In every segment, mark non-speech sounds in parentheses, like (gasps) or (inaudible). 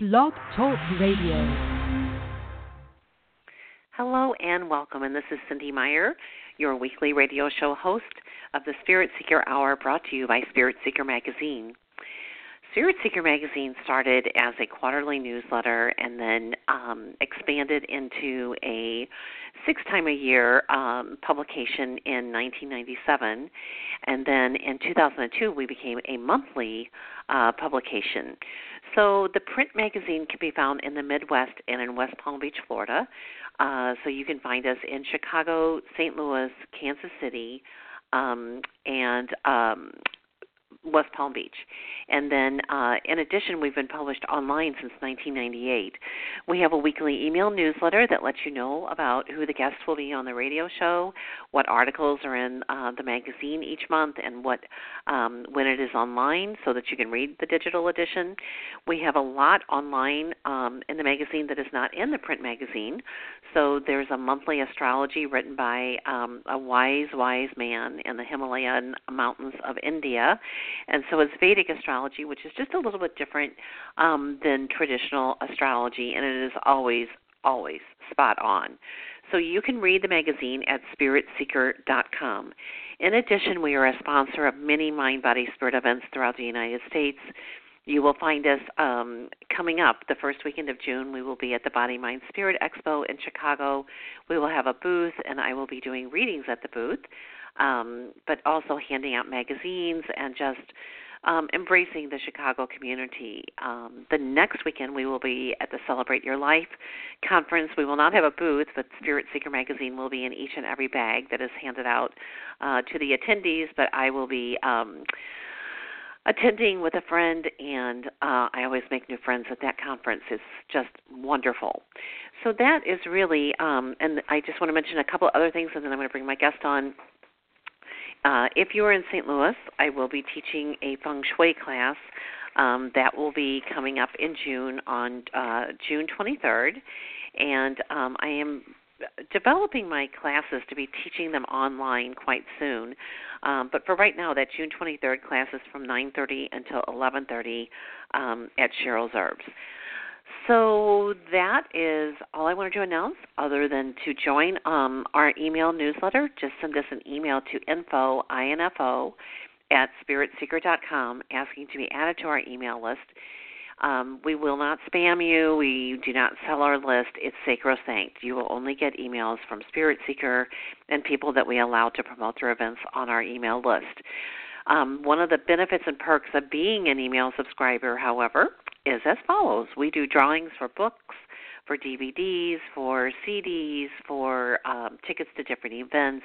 Blog Talk Radio. Hello and welcome, and this is Cynde Meyer, your weekly radio show host of the Spirit Seeker Hour brought to you by Spirit Seeker Magazine. Spirit Seeker Magazine started as a quarterly newsletter and then um, expanded into a six time a year um, publication in 1997. And then in 2002, we became a monthly uh, publication. So the print magazine can be found in the Midwest and in West Palm Beach, Florida. Uh, so you can find us in Chicago, St. Louis, Kansas City, um, and um, West Palm Beach. And then, uh, in addition, we've been published online since 1998. We have a weekly email newsletter that lets you know about who the guests will be on the radio show, what articles are in uh, the magazine each month, and what um, when it is online, so that you can read the digital edition. We have a lot online um, in the magazine that is not in the print magazine. So there's a monthly astrology written by um, a wise, wise man in the Himalayan mountains of India and so it's Vedic astrology, which is just a little bit different um, than traditional astrology, and it is always, always spot on. So you can read the magazine at spiritseeker.com. In addition, we are a sponsor of many mind, body, spirit events throughout the United States. You will find us um, coming up the first weekend of June. We will be at the Body, Mind, Spirit Expo in Chicago. We will have a booth, and I will be doing readings at the booth um, but also handing out magazines and just um, embracing the Chicago community. Um, the next weekend, we will be at the Celebrate Your Life conference. We will not have a booth, but Spirit Seeker magazine will be in each and every bag that is handed out uh, to the attendees. But I will be. Um, attending with a friend and uh, I always make new friends at that conference. It's just wonderful. So that is really um and I just want to mention a couple other things and then I'm going to bring my guest on uh, if you are in St. Louis, I will be teaching a feng shui class. Um, that will be coming up in June on uh, June 23rd, and um, I am developing my classes to be teaching them online quite soon. Um, but for right now, that June 23rd class is from 9:30 until 11:30 um, at Cheryl's Herbs. So that is all I wanted to announce, other than to join um, our email newsletter. Just send us an email to info, info at spiritseeker.com asking to be added to our email list. Um, we will not spam you. We do not sell our list. It's sacrosanct. You will only get emails from Spirit Seeker and people that we allow to promote their events on our email list. Um, one of the benefits and perks of being an email subscriber, however, is as follows we do drawings for books, for DVDs, for CDs, for um, tickets to different events.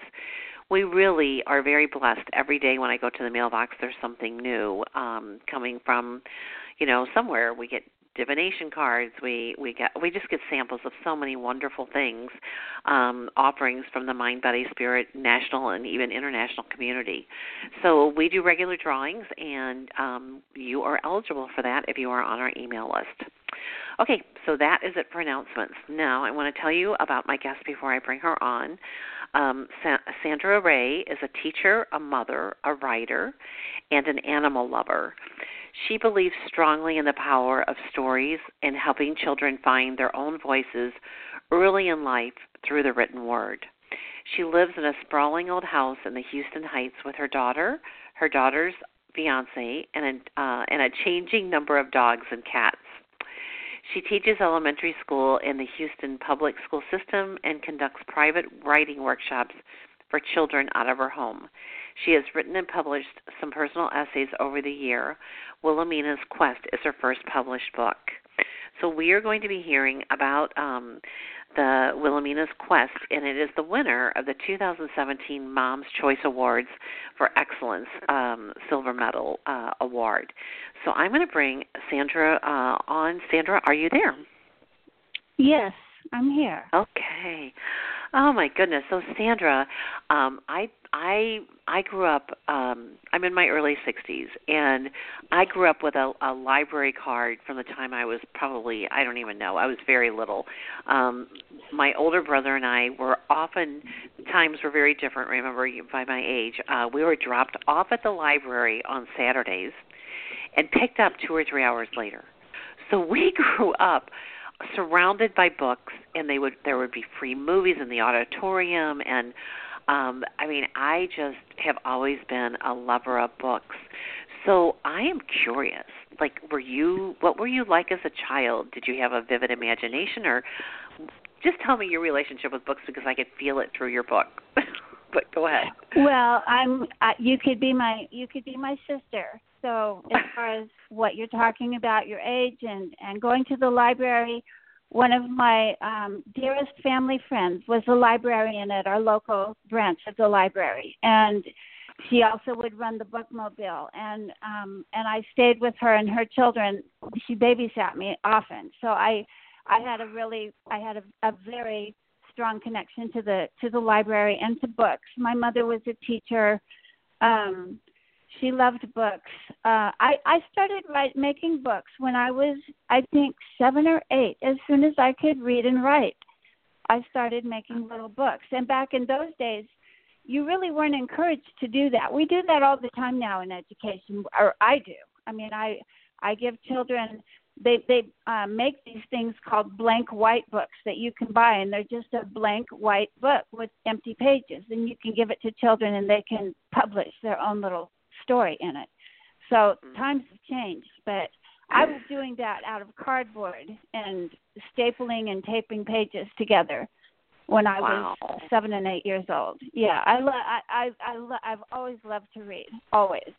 We really are very blessed. Every day when I go to the mailbox, there's something new um, coming from, you know, somewhere. We get divination cards. We we get we just get samples of so many wonderful things, um, offerings from the Mind Body Spirit national and even international community. So we do regular drawings, and um, you are eligible for that if you are on our email list. Okay, so that is it for announcements. Now I want to tell you about my guest before I bring her on. Um, Sa- Sandra Rhea is a teacher, a mother, a writer, and an animal lover. She believes strongly in the power of stories and helping children find their own voices early in life through the written word. She lives in a sprawling old house in the Houston Heights with her daughter, her daughter's fiance, and a, uh, and a changing number of dogs and cats. She teaches elementary school in the Houston public school system and conducts private writing workshops for children out of her home. She has written and published some personal essays over the year. Willowmena's Quest is her first published book. So we are going to be hearing about um, the Willowmena's Quest, and it is the winner of the 2017 Mom's Choice Awards for Excellence um, Silver Medal uh, Award. So I'm going to bring Sandra uh, on. Sandra, are you there? Yes, I'm here. Okay. Oh my goodness. So Sandra, um I I I grew up um I'm in my early 60s and I grew up with a a library card from the time I was probably I don't even know. I was very little. Um my older brother and I were often times were very different remember by my age. Uh we were dropped off at the library on Saturdays and picked up 2 or 3 hours later. So we (laughs) grew up surrounded by books and they would there would be free movies in the auditorium and um I mean I just have always been a lover of books. So I am curious. Like were you what were you like as a child? Did you have a vivid imagination or just tell me your relationship with books because I could feel it through your book. (laughs) but go ahead. Well, I'm. Uh, you could be my. You could be my sister. So as far as what you're talking about, your age and and going to the library, one of my um, dearest family friends was a librarian at our local branch of the library, and she also would run the bookmobile and um and I stayed with her and her children she babysat me often so I I had a really I had a, a very strong connection to the to the library and to books. My mother was a teacher. Um, she loved books. Uh, I I started write, making books when I was I think seven or eight. As soon as I could read and write, I started making little books. And back in those days, you really weren't encouraged to do that. We do that all the time now in education, or I do. I mean, I I give children they they uh, make these things called blank white books that you can buy, and they're just a blank white book with empty pages, and you can give it to children, and they can publish their own little story in it. So mm-hmm. times have changed, but I was doing that out of cardboard and stapling and taping pages together when I wow. was seven and eight years old. Yeah, I lo- I I, I lo- I've always loved to read, always.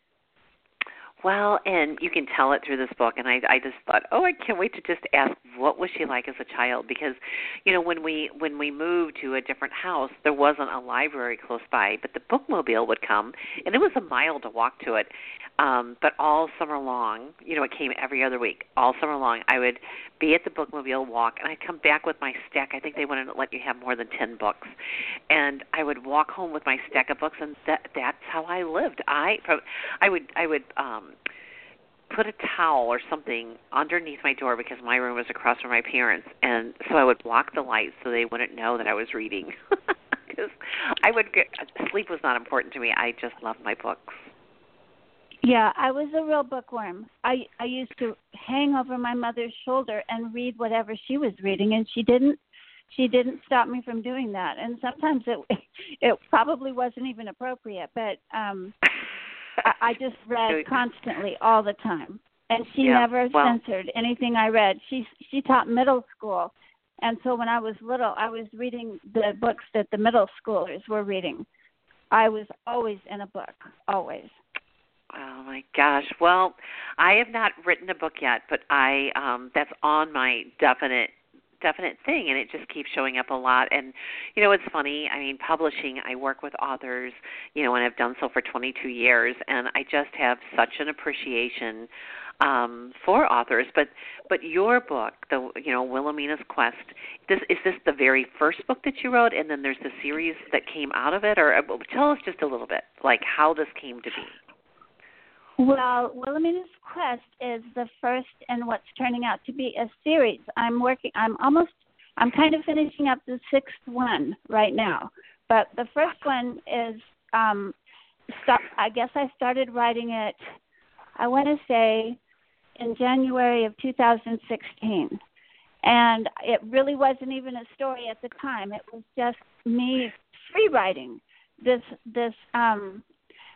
Well, and you can tell it through this book. And I, I just thought, oh, I can't wait to just ask what was she like as a child because, you know, when we when we moved to a different house, there wasn't a library close by, but the bookmobile would come, and it was a mile to walk to it. Um, but all summer long, you know, it came every other week. All summer long, I would be at the bookmobile walk, and I'd come back with my stack. I think they wouldn't let you have more than ten books, and I would walk home with my stack of books, and that that's how I lived. I I would I would um put a towel or something underneath my door because my room was across from my parents and so I would block the light so they wouldn't know that I was reading. (laughs) Because I would get sleep was not important to me. I just loved my books. Yeah I was a real bookworm. I I used to hang over my mother's shoulder and read whatever she was reading and she didn't she didn't stop me from doing that. And sometimes it (laughs) it probably wasn't even appropriate but um I, just read constantly all the time, and she yeah, never well, censored anything I read. She she taught middle school, and so when I was little, I was reading the books that the middle schoolers were reading. I was always in a book, always. Oh my gosh. Well, I have not written a book yet, but I um that's on my definite definite thing and it just keeps showing up a lot. And you know it's funny i mean publishing i work with authors you know and i've done so for 22 years and i just have such an appreciation um for authors. But but your book the you know willowmena's quest this is this the very first book that you wrote and then there's the series that came out of it? Or uh, tell us just a little bit like how this came to be well, Willowmena's Quest is the first in what's turning out to be a series. I'm working. I'm almost. I'm kind of finishing up the sixth one right now, but the first one is. Um, start, I guess I started writing it. I want to say in January of 2016, and it really wasn't even a story at the time. It was just me free writing this this um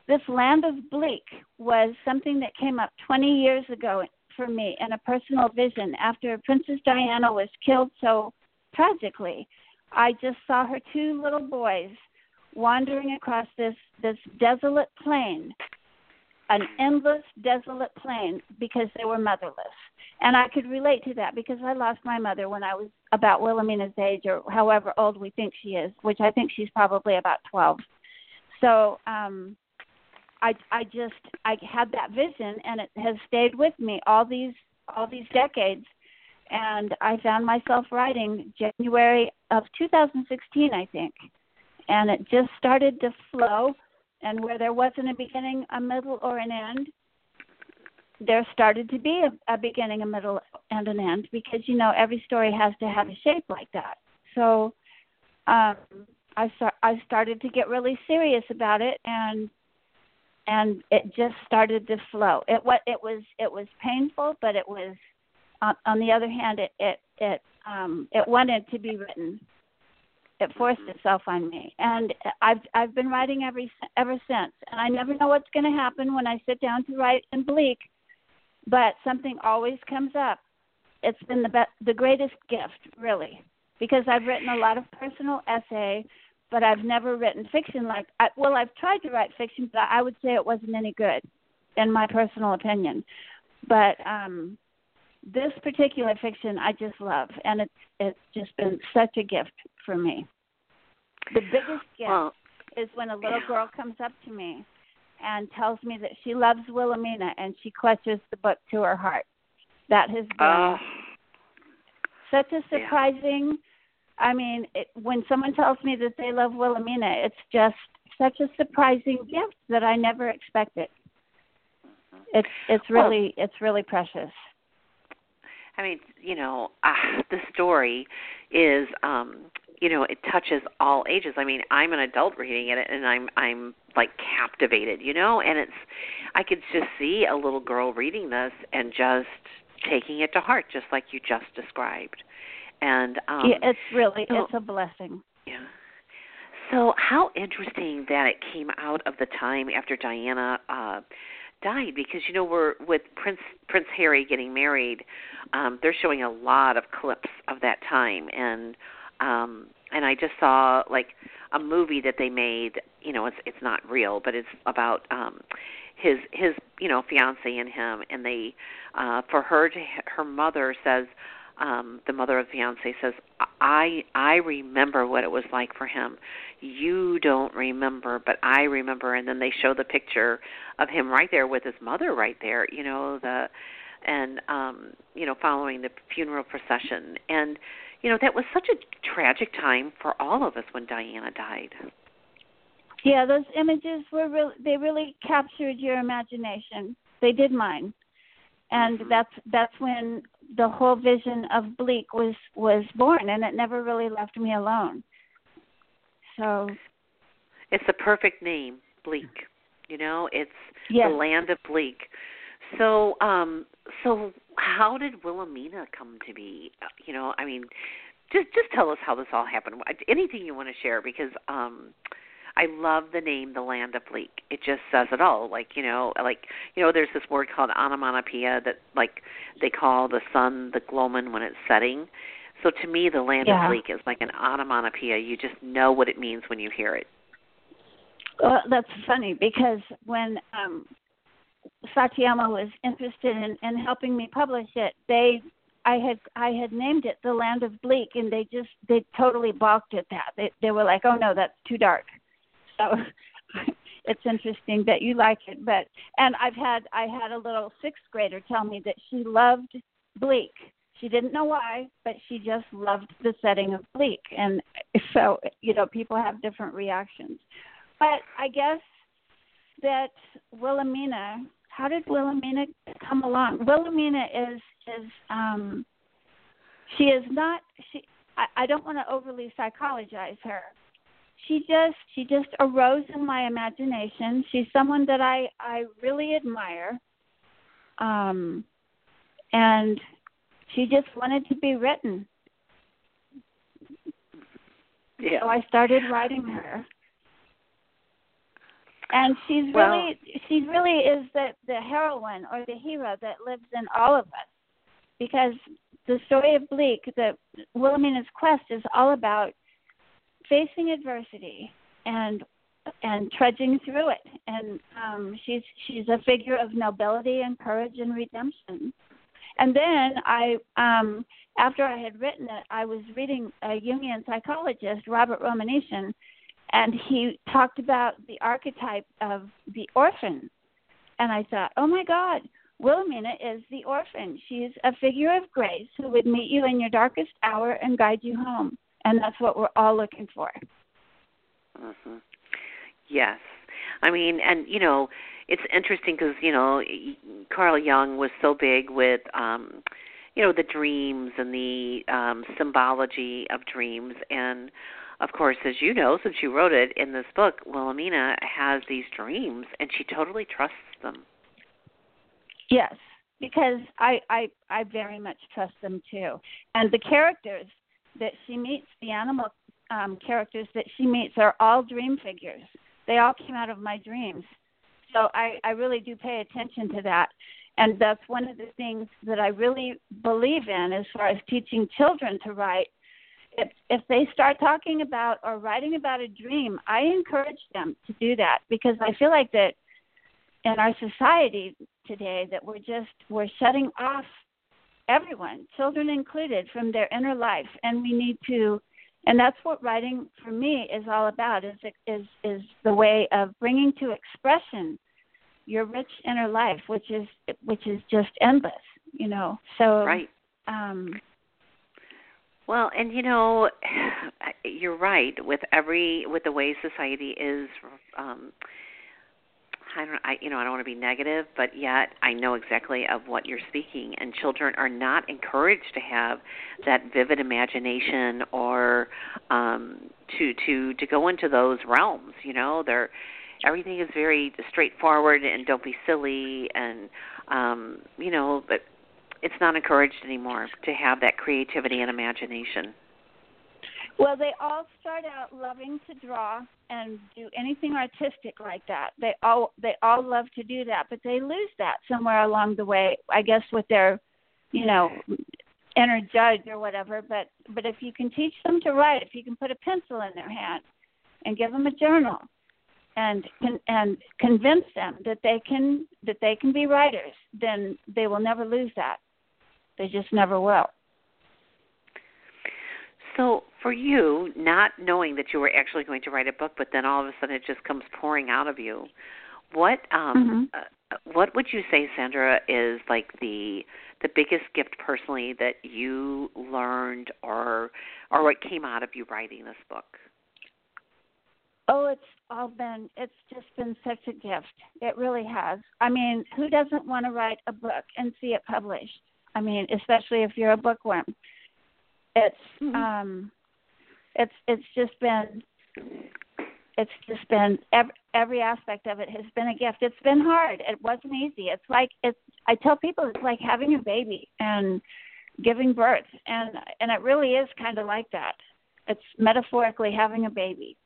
this land of bleak was something that came up 20 years ago for me in a personal vision after Princess Diana was killed so tragically. I just saw her two little boys wandering across this this desolate plain, an endless desolate plain because they were motherless. And I could relate to that because I lost my mother when I was about Willowmena's age or however old we think she is, which I think she's probably about 12. So, um I I just I had that vision and it has stayed with me all these all these decades. And I found myself writing January of 2016 I think. And it just started to flow. And where there wasn't a beginning a middle or an end there started to be a, a beginning a middle and an end because you know every story has to have a shape like that. So um I start I started to get really serious about it and and it just started to flow. It what it was it was painful, but it was on, on the other hand, it it it um, it wanted to be written. It forced Mm-hmm. itself on me, and I've I've been writing every ever since. And I never know what's going to happen when I sit down to write in Bleak, but something always comes up. It's been the be- the greatest gift, really, because I've written a lot of personal essay, but I've never written fiction. Like, I, well, I've tried to write fiction, but I would say it wasn't any good, in my personal opinion. But um, this particular fiction I just love, and it's it's just been such a gift for me. The biggest gift Well, is when a little girl comes up to me and tells me that she loves Willowmena, and she clutches the book to her heart. That has been uh, such a yeah. I mean, it, when someone tells me that they love Willowmena, it's just such a surprising gift that I never expected. It's it's Well- really it's really precious. I mean, you know, uh, the story is, um, you know, it touches all ages. I mean, I'm an adult reading it, and I'm I'm like captivated, you know, and it's, I could just see a little girl reading this and just taking it to heart, just like you just described. And um, yeah, it's really so- it's a blessing. Yeah. So how interesting that it came out of the time after Diana uh died because you know we're with Prince Prince Harry getting married, um they're showing a lot of clips of that time and um and I just saw like a movie that they made, you know, it's it's not real, but it's about um his his you know fiance and him and they uh for her to her mother says um the mother of the fiance says i i remember what it was like for him you don't remember but i remember and then they show the picture of him right there with his mother right there you know the and um you know following the funeral procession and you know that was such a tragic time for all of us when diana died Yeah, those images were really they really captured your imagination. They did mine. And Mhm. that's that's when the whole vision of Bleak was was born and it never really left me alone. So, it's the perfect name bleak you know it's yes. the land of bleak so um so how did willowmena come to be Uh, you know i mean just just tell us how this all happened anything you want to share because um i love the name the land of bleak it just says it all like you know like you know there's this word called onomatopoeia that like they call the sun the gloaming when it's setting so to me the land Yeah. of bleak is like an onomatopoeia you just know what it means when you hear it Well, that's funny because when um Satyama was interested in, in helping me publish it, they I had I had named it the Land of Bleak, and they just they totally balked at that. They they were like, "Oh no, that's too dark." So (laughs) it's interesting that you like it, but and I've had I had a little sixth grader tell me that she loved Bleak. She didn't know why, but she just loved the setting of Bleak, and (laughs) so you know people have different reactions. But I guess that Willowmena, how did Willowmena come along? Willowmena is is um she is not she I, I don't want to overly psychologize her. She just she just arose in my imagination. She's someone that I I really admire. Um and she just wanted to be written. yeah So I started writing her. And she's Well- really she really is the the heroine or the hero that lives in all of us. Because the story of Bleak, the Willowmena's quest is all about facing adversity and and trudging through it. And um she's she's a figure of nobility and courage and redemption. And then I um after I had written it, I was reading a Jungian psychologist, Robert Romanyshyn, and he talked about the archetype of the orphan. And I thought, oh my God, Willowmena is the orphan. She's a figure of grace who would meet you in your darkest hour and guide you home. And that's what we're all looking for. hmm Yes, I mean, and you know, it's interesting because you know, Carl Jung was so big with, um, you know, the dreams and the um, symbology of dreams, and of course, as you know, since you wrote it in this book, Willowmena has these dreams, and she totally trusts them. Yes, because I I I very much trust them too. And the characters that she meets, the animal um, characters that she meets, are all dream figures. They all came out of my dreams. So I I really do pay attention to that. And that's one of the things that I really believe in as far as teaching children to write. If, if they start talking about or writing about a dream, I encourage them to do that because I feel like that in our society today that we're just we're shutting off everyone, children included, from their inner life, and we need to. And that's what writing for me is all about. Is is is the way of bringing to expression your rich inner life, which is which is just endless. You know. So right. Um, well, and you know, (sighs) you're right with every with the way society is um I don't I you know I don't want to be negative, but yet I know exactly of what you're speaking and children are not encouraged to have that vivid imagination or um to to to go into those realms, you know. They're everything is very straightforward and don't be silly and um you know, but it's not encouraged anymore to have that creativity and imagination. Well, they all start out loving to draw and do anything artistic like that. They all they all love to do that, but they lose that somewhere along the way. I guess with their, you know, inner judge or whatever. But but if you can teach them to write, if you can put a pencil in their hand and give them a journal, and and convince them that they can that they can be writers, then they will never lose that. They just never will. So, for you, not knowing that you were actually going to write a book, but then all of a sudden it just comes pouring out of you, what um, mm-hmm. uh, what would you say, Sandra, is like the the biggest gift personally that you learned, or or what came out of you writing this book? Oh, it's all been it's just been such a gift. It really has. I mean, who doesn't want to write a book and see it published? I mean, especially if you're a bookworm. It's mm-hmm. um, it's it's just been it's just been every, every aspect of it has been a gift. It's been hard. It wasn't easy. It's like it's I tell people it's like having a baby and giving birth and and it really is kind of like that. It's metaphorically having a baby.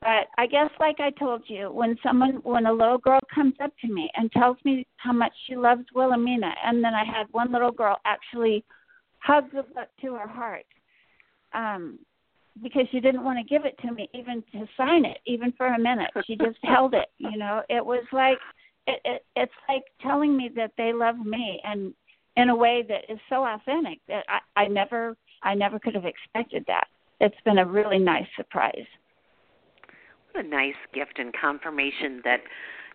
But I guess like I told you, when someone when a little girl comes up to me and tells me how much she loves Willowmena and then I had one little girl actually hugs the book to her heart um, because she didn't want to give it to me, even to sign it, even for a minute. She just (laughs) held it. You know, it was like it, it, it's like telling me that they love me, and in a way that is so authentic that I, I never, I never could have expected that. It's been a really nice surprise. What a nice gift and confirmation that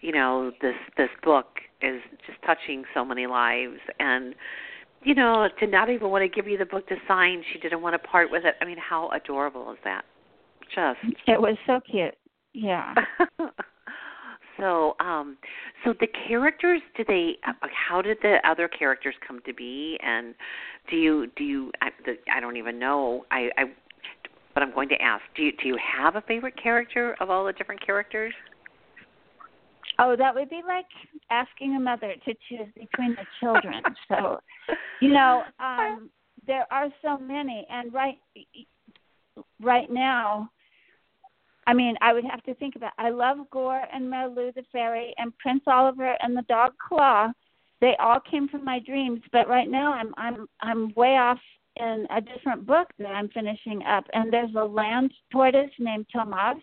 you know this this book is just touching so many lives and you know, to not even want to give you the book to sign. She didn't want to part with it. I mean, how adorable is that? Just it was so cute. Yeah. (laughs) so, um, so the characters, did they? How did the other characters come to be? And do you do you? I, the, I don't even know. I, I, but I'm going to ask. Do you do you have a favorite character of all the different characters? Oh, that would be like asking a mother to choose between the children. (laughs) so, you know, um, there are so many, and right, right now, I mean, I would have to think about. I love Gore and Merloo the fairy and Prince Oliver and the dog Claw. They all came from my dreams, but right now I'm I'm I'm way off in a different book that I'm finishing up, and there's a land tortoise named Tomas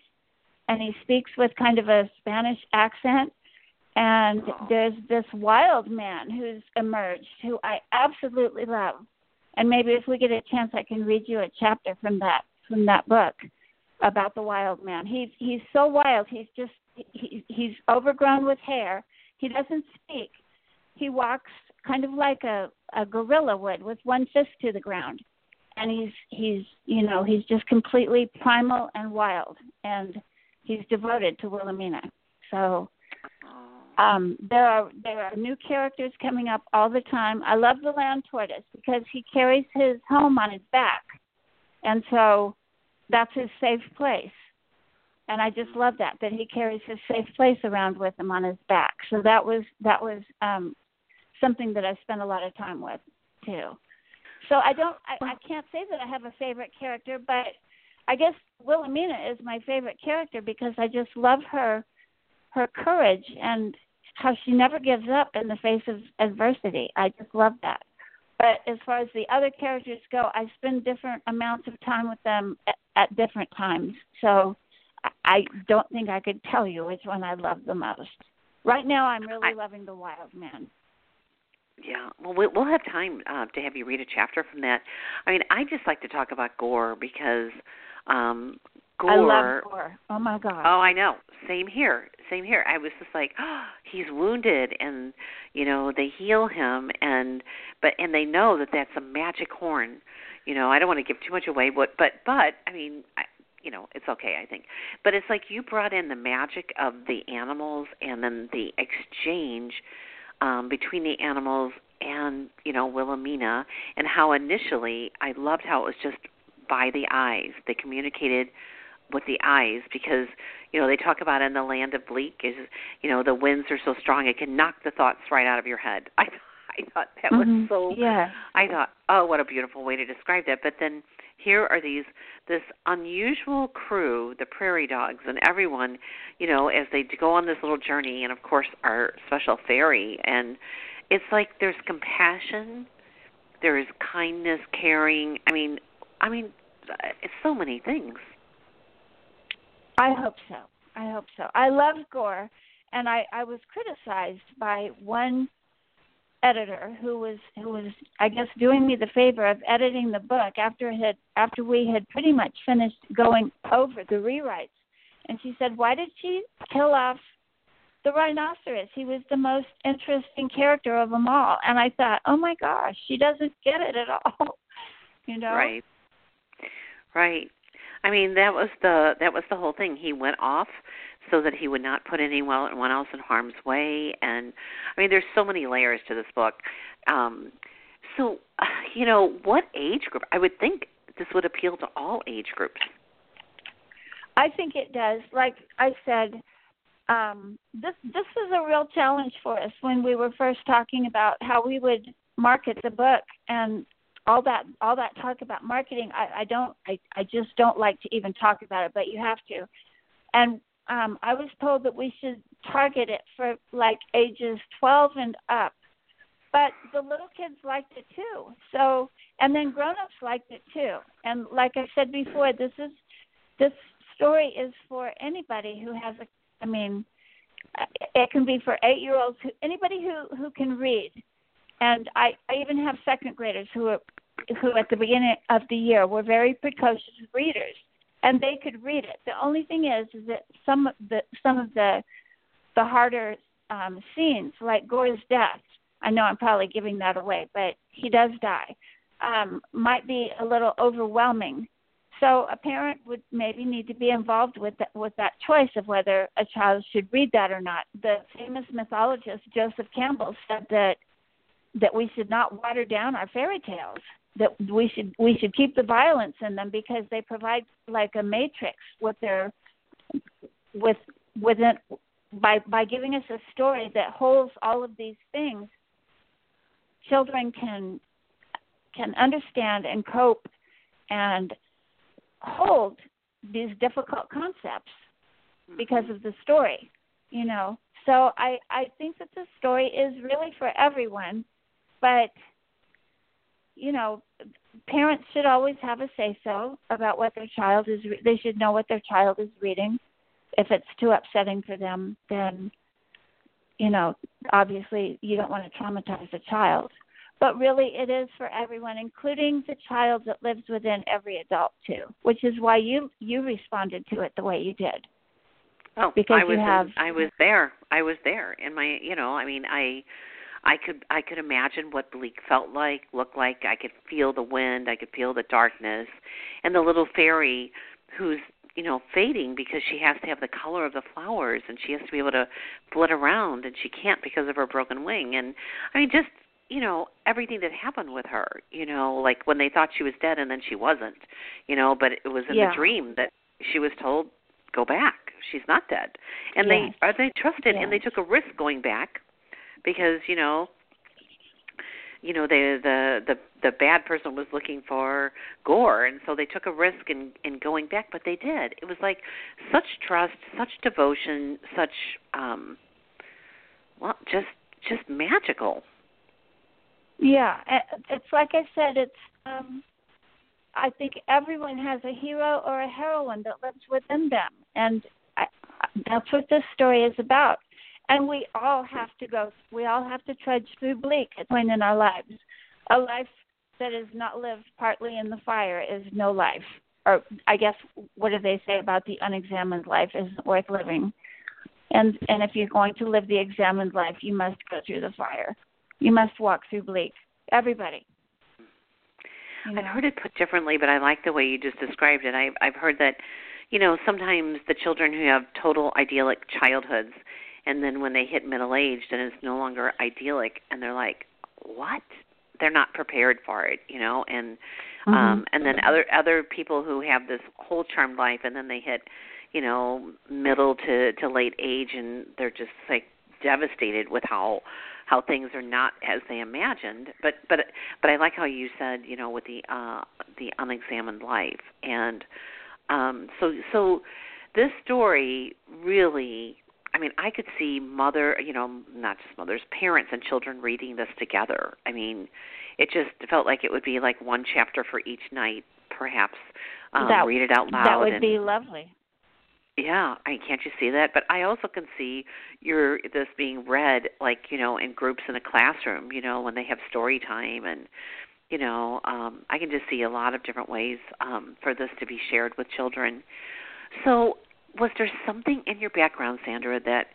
and he speaks with kind of a Spanish accent. And there's this wild man who's emerged who I absolutely love. And maybe if we get a chance, I can read you a chapter from that from that book about the wild man. He's he's so wild. He's just he, he's overgrown with hair. He doesn't speak. He walks kind of like a a gorilla would with one fist to the ground and he's he's you know he's just completely primal and wild and he's devoted to Willowmena. So um, there are there are new characters coming up all the time. I love the land tortoise because he carries his home on his back, and so that's his safe place. And I just love that that he carries his safe place around with him on his back. So that was that was um, something that I spent a lot of time with too. So I don't I, I can't say that I have a favorite character, but I guess Willowmena is my favorite character because I just love her her courage and how she never gives up in the face of adversity. I just love that. But as far as the other characters go, I spend different amounts of time with them at, at different times. So I don't think I could tell you which one I love the most. Right now, I'm really I, loving the Wild Man. Yeah, well, we'll have time uh, to have you read a chapter from that. I mean, I just like to talk about gore because um Gorr. I love Gorr. Oh my god. Oh, I know. Same here. Same here. I was just like, oh, (gasps) he's wounded, and you know they heal him, and but and they know that that's a magic horn. You know, I don't want to give too much away, but but but I mean, I, you know, it's okay, I think. But it's like you brought in the magic of the animals, and then the exchange um between the animals and you know Willowmena, and how initially I loved how it was just by the eyes. They communicated with the eyes because you know they talk about in the land of bleak is you know the winds are so strong it can knock the thoughts right out of your head. (laughs) I i thought that mm-hmm. was so yeah. I thought oh what a beautiful way to describe that. But then here are these this unusual crew the prairie dogs and everyone you know as they go on this little journey and of course our special fairy. And it's like there's compassion there's kindness caring. I mean i mean uh, it's so many things I hope so. I hope so. I love Gore, and I I was criticized by one editor who was who was I guess doing me the favor of editing the book after it had after we had pretty much finished going over the rewrites, and she said, "Why did she kill off the rhinoceros? He was the most interesting character of them all." And I thought, "Oh my gosh, she doesn't get it at all." (laughs) you know? Right. Right. I mean, that was the that was the whole thing. He went off so that he would not put anyone else in harm's way, and I mean, there's so many layers to this book. Um, so, (sighs) you know, what age group? I would think this would appeal to all age groups. I think it does. Like I said, um, this this was a real challenge for us when we were first talking about how we would market the book, and all that all that talk about marketing i i don't i i just don't like to even talk about it but you have to. And um i was told that we should target it for like ages 12 and up. But the little kids liked it too. So and then grown-ups liked it too. And like i said before this is this story is for anybody who has a i mean it can be for 8 year olds who anybody who who can read. And I, I even have second graders who are who at the beginning of the year were very precocious readers and they could read it. The only thing is is that some of the some of the the harder um scenes like Gore's death, I know I'm probably giving that away, but he does die, um, might be a little overwhelming. So a parent would maybe need to be involved with that with that choice of whether a child should read that or not. The famous mythologist Joseph Campbell said that that we should not water down our fairy tales that we should we should keep the violence in them because they provide like a matrix with their with within by by giving us a story that holds all of these things children can can understand and cope and hold these difficult concepts mm-hmm. because of the story you know? So i i think that the story is really for everyone but you know, parents should always have a say so about what their child is. Re- they should know what their child is reading. If it's too upsetting for them, then you know, obviously you don't want to traumatize a child. But really, it is for everyone, including the child that lives within every adult too. Which is why you you responded to it the way you did. Oh, because I was you have. I was there. I was there, and my, you know, I mean, I I could I could imagine what Bleak felt like, looked like. I could feel the wind, I could feel the darkness, and the little fairy who's you know fading because she has to have the color of the flowers and she has to be able to flit around and she can't because of her broken wing and I mean just you know everything that happened with her you know like when they thought she was dead and then she wasn't you know but it was in yeah. the dream that she was told go back she's not dead and yes. they are they trusted yes. and they took a risk going back because you know you know the the the the bad person was looking for gore and so they took a risk in in going back but they did. It was like such trust such devotion such um well just just magical. Yeah it's like i said it's um i think everyone has a hero or a heroine that lives within them and I, that's what this story is about and we all have to go we all have to trudge through bleak at point in our lives. A life that is not lived partly in the fire is no life. Or i guess what do they say about the unexamined life isn't worth living? And and if you're going to live the examined life you must go through the fire. You must walk through bleak. Everybody. You know? i've heard it put differently but i like the way you just described it. I've i've heard that you know sometimes the children who have total idyllic childhoods and then when they hit middle age then it's no longer idyllic. And they're like what? They're not prepared for it you know? And mm-hmm. um and then other other people who have this whole charmed life and then they hit you know middle to to late age and they're just like devastated with how how things are not as they imagined. But but but I like how you said you know with the uh the unexamined life. And um so so this story really I mean, I could see mother, you know, not just mothers, parents and children reading this together. I mean, it just felt like it would be like one chapter for each night, perhaps. Um, that, read it out loud. That would and, be lovely. Yeah, I can't you see that? But I also can see your this being read like you know in groups in a classroom. You know when they have story time and you know um, I can just see a lot of different ways um, for this to be shared with children. So was there something in your background, Sandra, that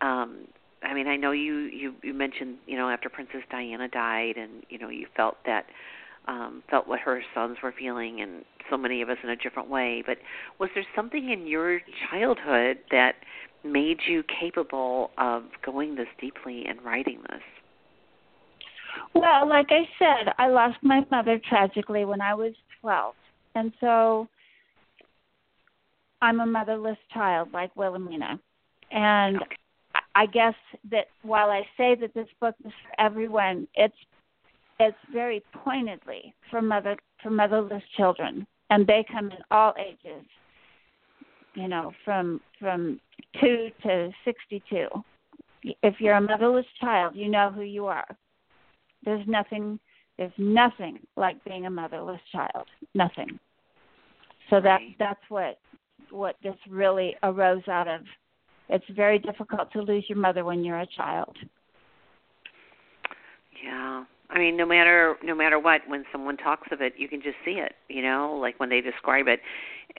um I mean, I know you you you mentioned, you know, after Princess Diana died and, you know, you felt that um felt what her sons were feeling and so many of us in a different way, but was there something in your childhood that made you capable of going this deeply and writing this? Well, like I said, I lost my mother tragically when I was 12. And so I'm a motherless child like Willowmena. And okay. I guess that while I say that this book is for everyone, it's it's very pointedly for mother for motherless children, and they come in all ages. You know, from from two to sixty-two. If you're a motherless child, you know who you are. There's nothing. There's nothing like being a motherless child. Nothing. So that that's what what this really arose out of. It's very difficult to lose your mother when you're a child. Yeah. I mean, no matter no matter what, when someone talks of it, you can just see it. You know, like when they describe it.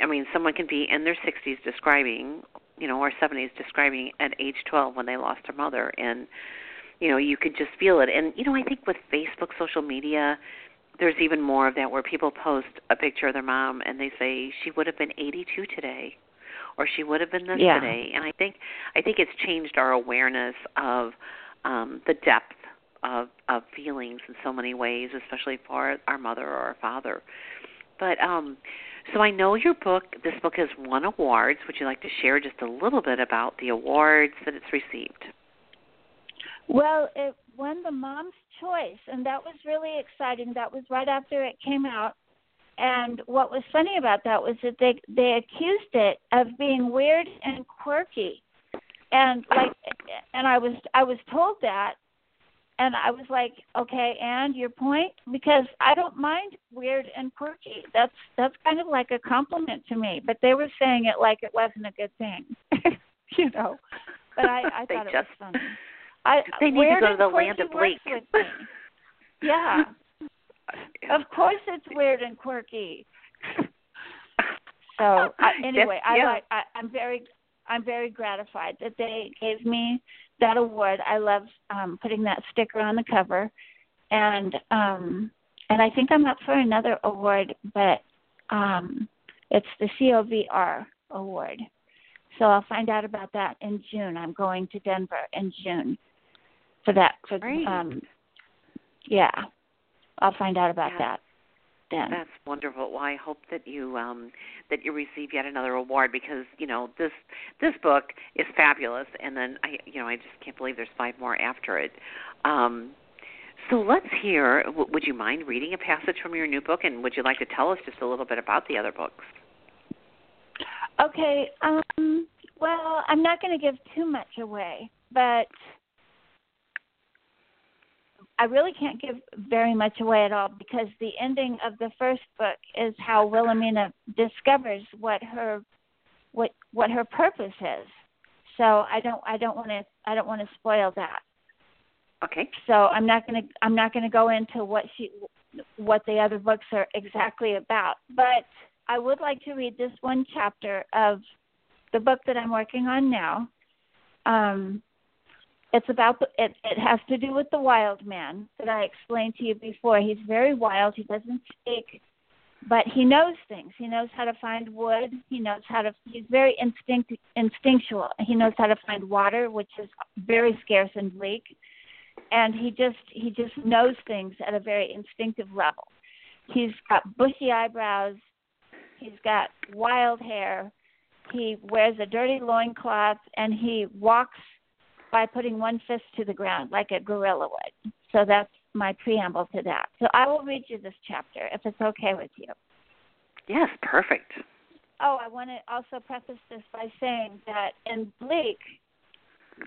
I mean, someone can be in their 60s describing, you know, or 70s describing at age 12 when they lost their mother, and you know, you could just feel it. And you know, I think with Facebook, social media, there's even more of that where people post a picture of their mom and they say she would have been 82 today or she would have been this yeah. today. And i think i think it's changed our awareness of um the depth of of feelings in so many ways especially for our mother or our father. But um so i know your book this book has won awards. Would you like to share just a little bit about the awards that it's received? Well it won the mom's choice, and that was really exciting. That was right after it came out. And what was funny about that was that they they accused it of being weird and quirky, and like, and I was I was told that, and I was like, okay, and your point because I don't mind weird and quirky. That's that's kind of like a compliment to me. But they were saying it like it wasn't a good thing, (laughs) you know. But I I thought it was funny. I, they need to go to the land of bleak. yeah. Of course, it's weird and quirky. So I, (laughs) anyway, I like. I, I'm very, I'm very gratified that they gave me that award. I love um, putting that sticker on the cover, and um, and I think I'm up for another award, but um, it's the COVR award. So I'll find out about that in June. I'm going to Denver in June for that. For, Great. Um, yeah, I'll find out about yeah. that. Then. That's wonderful. Well, I hope that you um that you receive yet another award because you know this this book is fabulous, and then I you know I just can't believe there's five more after it. Um, So let's hear. Would you mind reading a passage from your new book, and would you like to tell us just a little bit about the other books? Okay. Um, well, I'm not going to give too much away, but I really can't give very much away at all because the ending of the first book is how Willowmena discovers what her what what her purpose is. So I don't I don't want to I don't want to spoil that. Okay. So I'm not going to I'm not going to go into what she what the other books are exactly about, but I would like to read this one chapter of the book that I'm working on now. Um, it's about the, it. It has to do with the wild man that I explained to you before. He's very wild. He doesn't speak, but he knows things. He knows how to find wood. He knows how to. He's very instinct instinctual. He knows how to find water, which is very scarce and bleak. And he just he just knows things at a very instinctive level. He's got bushy eyebrows. He's got wild hair. He wears a dirty loincloth and he walks by putting one fist to the ground like a gorilla would. So that's my preamble to that. So I will read you this chapter if it's okay with you. Yes, perfect. Oh, I want to also preface this by saying that in Bleak,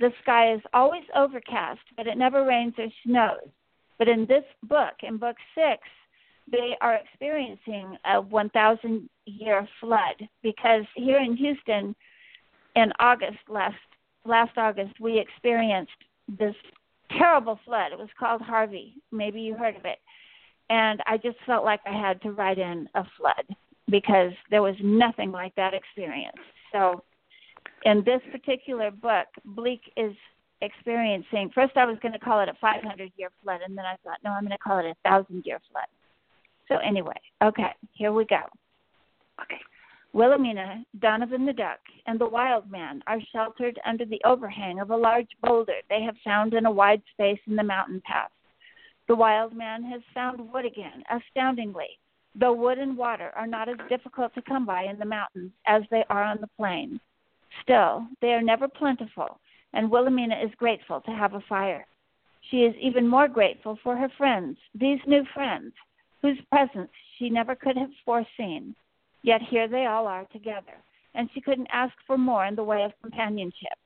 the sky is always overcast, but it never rains or snows. But in this book, in book six, they are experiencing a 1,000 year flood because here in Houston, in August last last August, we experienced this terrible flood. It was called Harvey. Maybe you heard of it. And I just felt like I had to write in a flood because there was nothing like that experience. So, in this particular book, Bleak is experiencing. First, I was going to call it a 500 year flood, and then I thought, no, I'm going to call it a thousand year flood. So, anyway, okay, here we go. Okay. Willowmena, Donovan the duck, and the wild man are sheltered under the overhang of a large boulder they have found in a wide space in the mountain path. The wild man has found wood again, astoundingly, though wood and water are not as difficult to come by in the mountains as they are on the plain. Still, they are never plentiful, and Willowmena is grateful to have a fire. She is even more grateful for her friends, these new friends, whose presence she never could have foreseen. Yet here they all are together, and she couldn't ask for more in the way of companionship.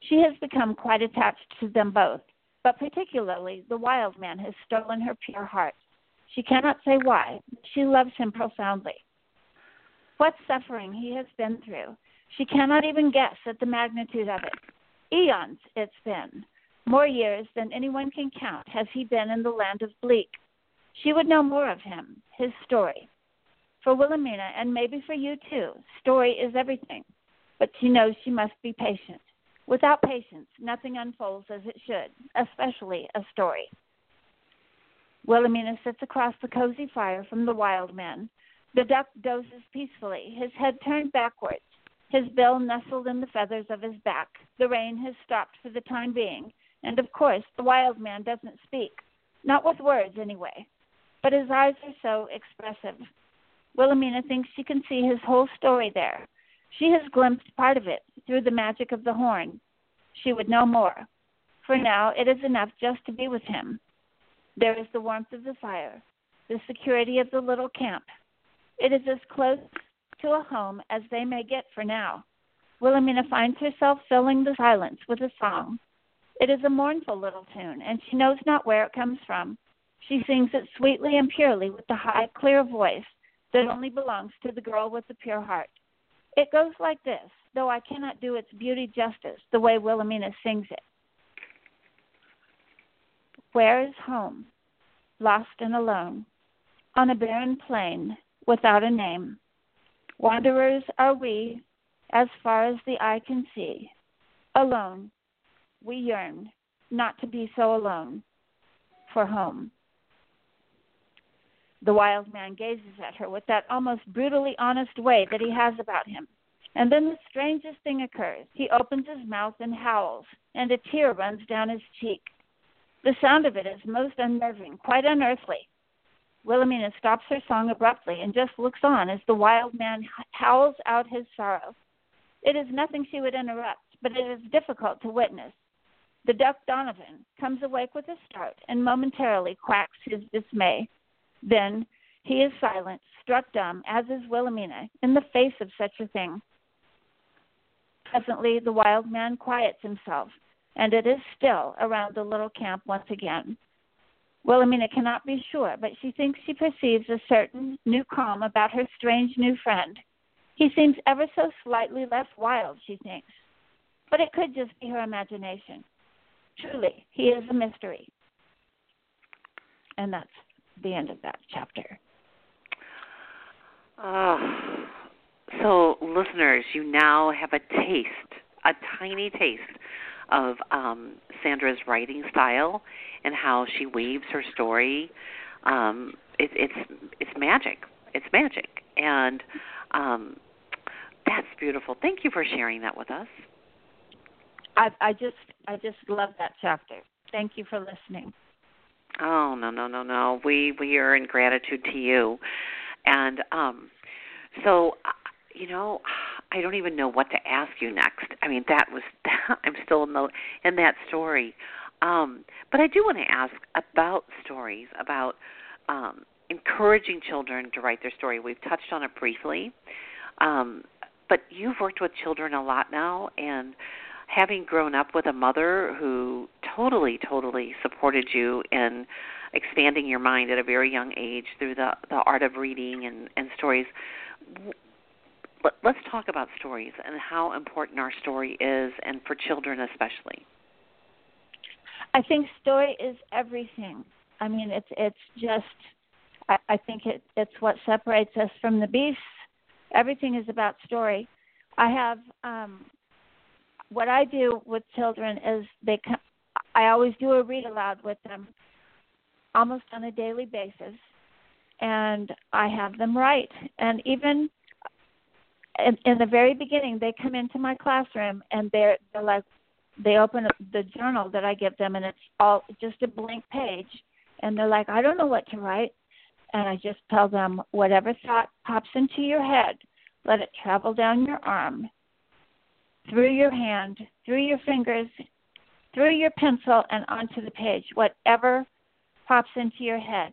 She has become quite attached to them both, but particularly the wild man has stolen her pure heart. She cannot say why, but she loves him profoundly. What suffering he has been through, she cannot even guess at the magnitude of it. Eons it's been. More years than anyone can count has he been in the land of Bleak. She would know more of him, his story, for Willowmena, and maybe for you too, story is everything. But she knows she must be patient. Without patience, nothing unfolds as it should, especially a story. Willowmena sits across the cozy fire from the wild man. The duck dozes peacefully, his head turned backwards, his bill nestled in the feathers of his back. The rain has stopped for the time being, and of course the wild man doesn't speak, not with words anyway. But his eyes are so expressive, Willowmena thinks she can see his whole story there. She has glimpsed part of it through the magic of the horn. She would know more. For now, it is enough just to be with him. There is the warmth of the fire, the security of the little camp. It is as close to a home as they may get for now. Willowmena finds herself filling the silence with a song. It is a mournful little tune, and she knows not where it comes from. She sings it sweetly and purely with the high, clear voice that only belongs to the girl with the pure heart. It goes like this, though I cannot do its beauty justice the way Willowmena sings it. Where is home? Lost and alone, on a barren plain, without a name. Wanderers are we, as far as the eye can see. Alone, we yearn not to be so alone, for home. The wild man gazes at her with that almost brutally honest way that he has about him. And then the strangest thing occurs. He opens his mouth and howls, and a tear runs down his cheek. The sound of it is most unnerving, quite unearthly. Willowmena stops her song abruptly and just looks on as the wild man howls out his sorrow. It is nothing she would interrupt, but it is difficult to witness. The duck Donovan comes awake with a start and momentarily quacks his dismay. Then he is silent, struck dumb, as is Willowmena, in the face of such a thing. Presently, the wild man quiets himself, and it is still around the little camp once again. Willowmena cannot be sure, but she thinks she perceives a certain new calm about her strange new friend. He seems ever so slightly less wild, she thinks. But it could just be her imagination. Truly, he is a mystery. And that's the end of that chapter. Oh, so listeners, you now have a taste, a tiny taste of um, Sandra's writing style and how she weaves her story. Um, it, it's it's magic. It's magic, and um, that's beautiful. Thank you for sharing that with us. I, I just I just love that chapter. Thank you for listening. Oh no no no no. We we are in gratitude to you, and um, so uh, you know I don't even know what to ask you next. I mean that was (laughs) I'm still in the in that story, um, but I do want to ask about stories about um, encouraging children to write their story. We've touched on it briefly, um, but you've worked with children a lot now and having grown up with a mother who totally, totally supported you in expanding your mind at a very young age through the the art of reading and and stories. Let, let's talk about stories and how important our story is, and for children especially. I think story is everything. I mean, it's it's just. I, I think it it's what separates us from the beasts. Everything is about story. I have um, what I do with children is they come, I always do a read aloud with them almost on a daily basis and I have them write. And even in, in the very beginning they come into my classroom and they're they're like they open the journal that I give them and it's all just a blank page. And they're like I don't know what to write. And I just tell them whatever thought pops into your head let it travel down your arm through your hand, through your fingers, through your pencil, and onto the page. Whatever pops into your head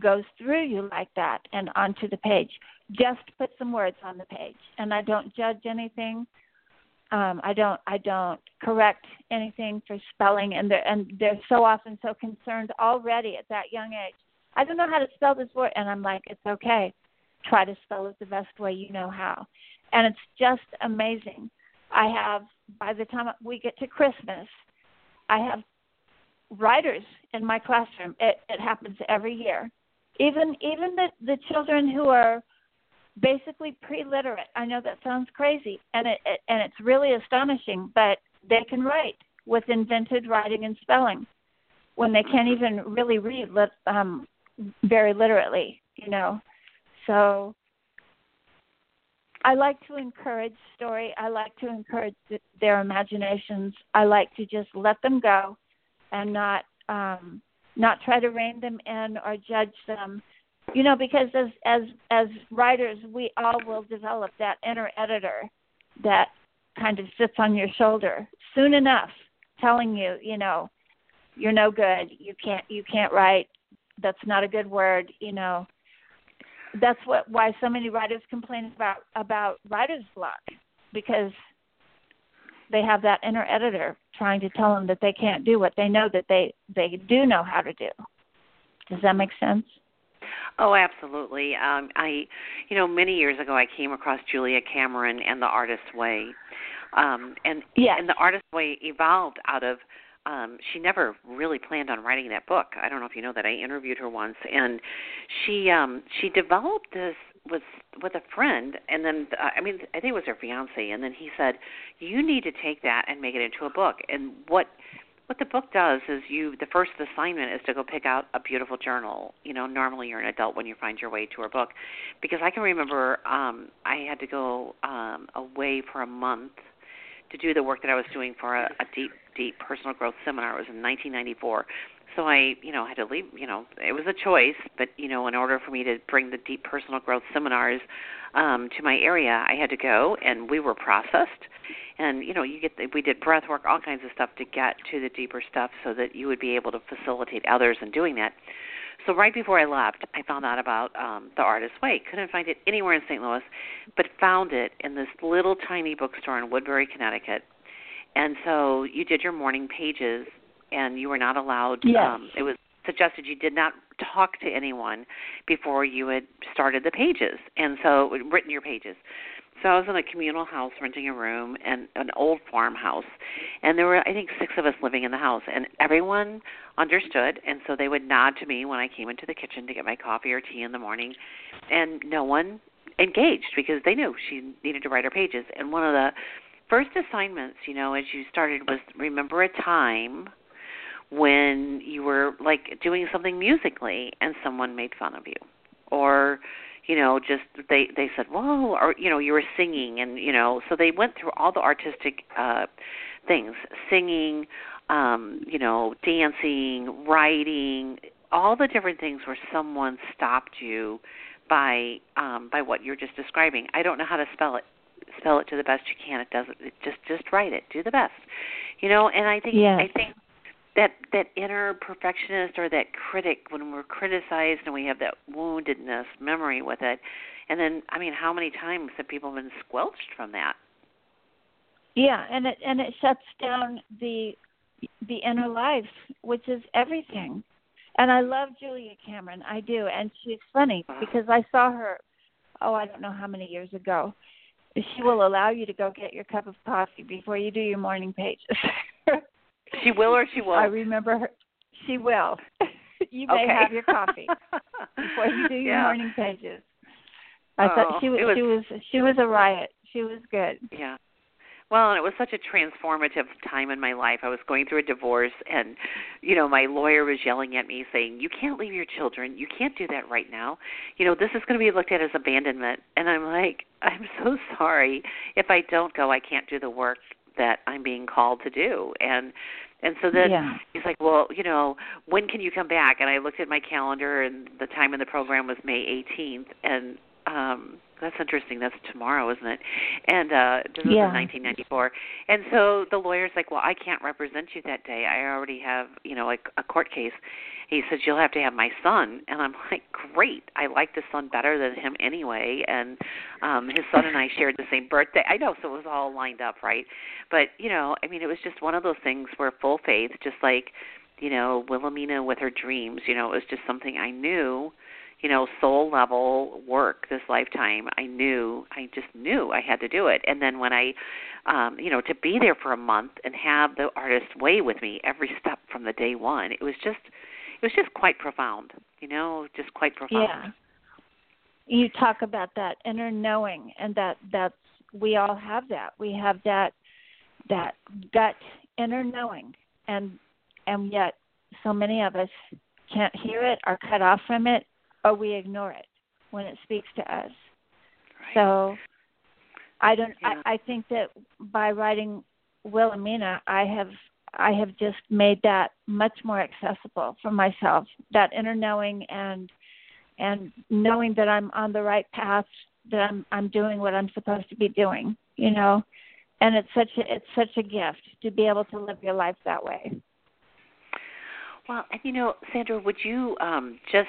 goes through you like that and onto the page. Just put some words on the page, and I don't judge anything. Um, I don't I don't correct anything for spelling, and they're and they're so often so concerned already at that young age. I don't know how to spell this word, and I'm like, it's okay. Try to spell it the best way you know how, and it's just amazing I have by the time we get to Christmas, I have writers in my classroom. It, it happens every year. Even even the the children who are basically pre-literate. I know that sounds crazy, and it, it and it's really astonishing, but they can write with invented writing and spelling when they can't even really read um, very literally. You know, so I like to encourage story. I like to encourage their imaginations. I like to just let them go, and not um, not try to rein them in or judge them. You know, because as as as writers, we all will develop that inner editor that kind of sits on your shoulder soon enough, telling you, you know, you're no good. You can't you can't write. That's not a good word. You know, that's what why so many writers complain about about writer's block because they have that inner editor trying to tell them that they can't do what they know that they they do know how to do. Does that make sense? Oh, absolutely. Um, I, you know, many years ago, I came across Julia Cameron and the Artist's Way, um, and yes. and the Artist's Way evolved out of um she never really planned on writing that book. I don't know if you know that I interviewed her once and she um she developed this with with a friend and then uh, I mean I think it was her fiance and then he said you need to take that and make it into a book. And what what the book does is you the first assignment is to go pick out a beautiful journal. You know, normally you're an adult when you find your way to a book. Because I can remember um I had to go um away for a month to do the work that I was doing for a, a deep deep personal growth seminar. It was in 1994. So I, you know, had to leave. You know, it was a choice, but you know, in order for me to bring the deep personal growth seminars um, to my area, I had to go, and we were processed. and you know you get the, we did breath work all kinds of stuff to get to the deeper stuff so that you would be able to facilitate others in doing that so right before i left i found out about um the artist's way. Couldn't find it anywhere in st louis but found it in this little tiny bookstore in woodbury connecticut. And so you did your morning pages and you were not allowed yes. um it was suggested you did not talk to anyone before you had started the pages. And so written your pages so I was in a communal house renting a room and an old farmhouse. And there were I think 6 of us living in the house and everyone understood and so they would nod to me when I came into the kitchen to get my coffee or tea in the morning and no one engaged because they knew she needed to write her pages. And one of the first assignments, you know, as you started was remember a time when you were like doing something musically and someone made fun of you or you know just they they said whoa or you know you were singing and you know so they went through all the artistic uh things singing um you know dancing writing all the different things where someone stopped you by um by what you're just describing. I don't know how to spell it spell it to the best you can. It doesn't it just just write it. Do the best. You know and i think yes. i think that that inner perfectionist or that critic when we're criticized and we have that woundedness memory with it and then i mean how many times have people been squelched from that? Yeah and it and it shuts down the the inner life which is everything. And i love julia cameron. I do. And she's funny because i saw her oh i don't know how many years ago. She will allow you to go get your cup of coffee before you do your morning pages (laughs) She will or she won't. I remember her. She will. (laughs) you may okay. have your coffee before you do your yeah. morning pages. I oh, thought she was, was she was she was a riot. She was good. Yeah. Well, and it was such a transformative time in my life. I was going through a divorce and you know, my lawyer was yelling at me saying, "You can't leave your children. You can't do that right now. You know, this is going to be looked at as abandonment." And I'm like, "I'm so sorry. If I don't go, I can't do the work that I'm being called to do. And and so then yeah. he's like, well, you know, when can you come back? And I looked at my calendar, and the time in the program was May 18th, and um that's interesting. That's tomorrow, isn't it? And uh this was Yeah. in 1994. And so the lawyer's like, "Well, I can't represent you that day. I already have, you know, like a court case." He says, "You'll have to have my son." And I'm like, "Great. I like the son better than him anyway." And um his son and I shared the same birthday. I know, so it was all lined up, right? But, you know, I mean, it was just one of those things where full faith, just like, you know, Willowmena with her dreams, you know, it was just something I knew you know soul level work this lifetime. I knew i just knew i had to do it. And then when i um you know to be there for a month and have the Artist's Way with me every step from the day one it was just it was just quite profound you know just quite profound. Yeah. You talk about that inner knowing and that that's we all have that. We have that that gut inner knowing. And and yet so many of us can't hear it or cut off from it or we ignore it when it speaks to us. right. So I don't Yeah. I, I think that by writing Willowmena I have I have just made that much more accessible for myself. That inner knowing and and knowing that I'm on the right path, that I'm I'm doing what I'm supposed to be doing, you know. And it's such a it's such a gift to be able to live your life that way. Well, and you know, Sandra, would you um, just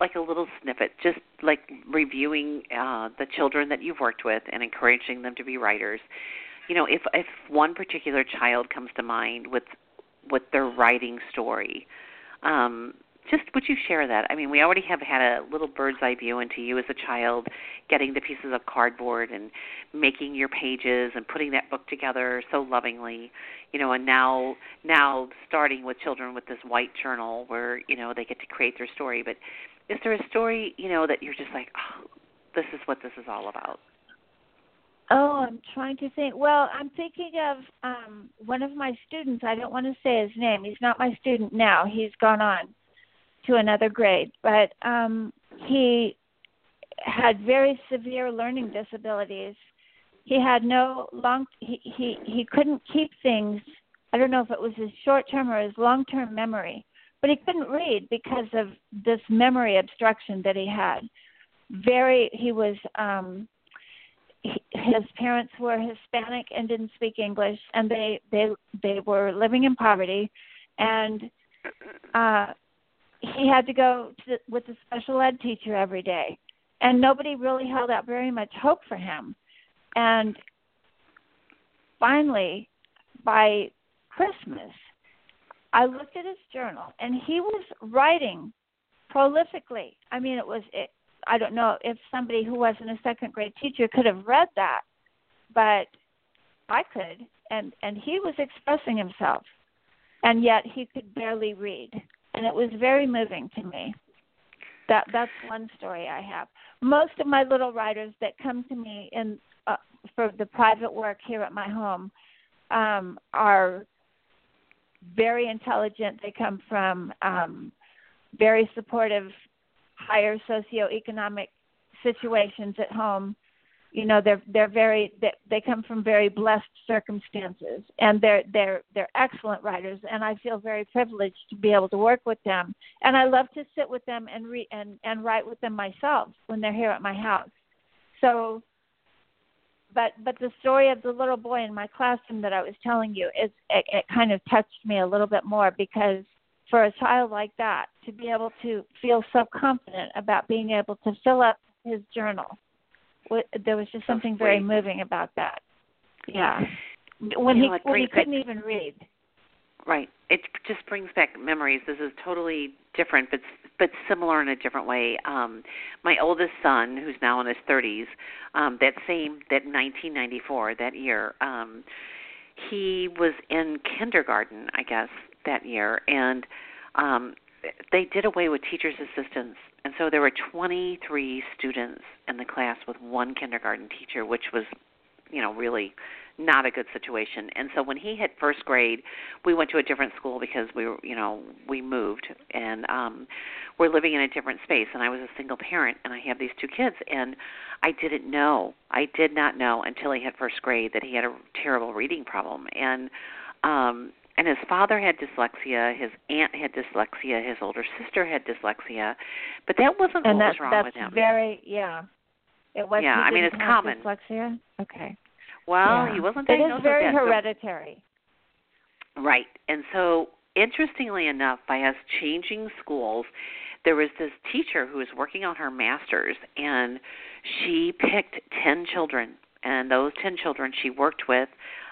like a little snippet, just like reviewing uh, the children that you've worked with and encouraging them to be writers? You know, if if one particular child comes to mind with with their writing story, um, just would you share that? I mean, we already have had a little bird's eye view into you as a child, getting the pieces of cardboard and making your pages and putting that book together so lovingly, you know, and now now starting with children with this white journal where you know they get to create their story. But is there a story you know that you're just like, oh, this is what this is all about? Oh, I'm trying to think. Well, I'm thinking of um one of my students. I don't want to say his name. He's not my student now. He's gone on to another grade, but um he had very severe learning disabilities. He had no long he he he couldn't keep things. I don't know if it was his short-term or his long-term memory, but he couldn't read because of this memory obstruction that he had. Very he was um his parents were Hispanic and didn't speak English, and they they they were living in poverty, and uh, he had to go to, with a special ed teacher every day, and nobody really held out very much hope for him, and finally, by Christmas, I looked at his journal, and he was writing prolifically. I mean, it was it, I don't know if somebody who wasn't a second grade teacher could have read that, but I could, and and he was expressing himself, and yet he could barely read, and it was very moving to me. That that's one story I have. Most of my little writers that come to me in uh, for the private work here at my home um, are very intelligent. They come from um, very supportive higher socioeconomic situations at home. You know they're they're very they, they come from very blessed circumstances and they're they're they're excellent writers and i feel very privileged to be able to work with them. And i love to sit with them and read and and write with them myself when they're here at my house. So but but the story of the little boy in my classroom that i was telling you is it, it kind of touched me a little bit more because for a child like that to be able to feel so confident about being able to fill up his journal. There was just something very moving about that. Yeah. When you he when he couldn't even read. Right. It just brings back memories. This is totally different, but but similar in a different way. Um, my oldest son, who's now in his 30s, um, that same that 1994 that year, um, he was in kindergarten, I guess, that year, and um, they did away with teachers' assistants, and so there were 23 students in the class with one kindergarten teacher, which was, you know, really not a good situation. And so when he hit first grade, we went to a different school because we were, you know, we moved and um we're living in a different space and I was a single parent and I have these two kids and I didn't know. I did not know until he hit first grade that he had a terrible reading problem and um and his father had dyslexia, his aunt had dyslexia, his older sister had dyslexia, but that wasn't and what that, was wrong that's with him. Very yeah. It was. Yeah, I mean it's common. Dyslexia. Okay. Well, yeah. he wasn't It diagnosed is very that, hereditary. So, right, and so interestingly enough, by us changing schools, there was this teacher who was working on her master's, and she picked ten children, and those ten children she worked with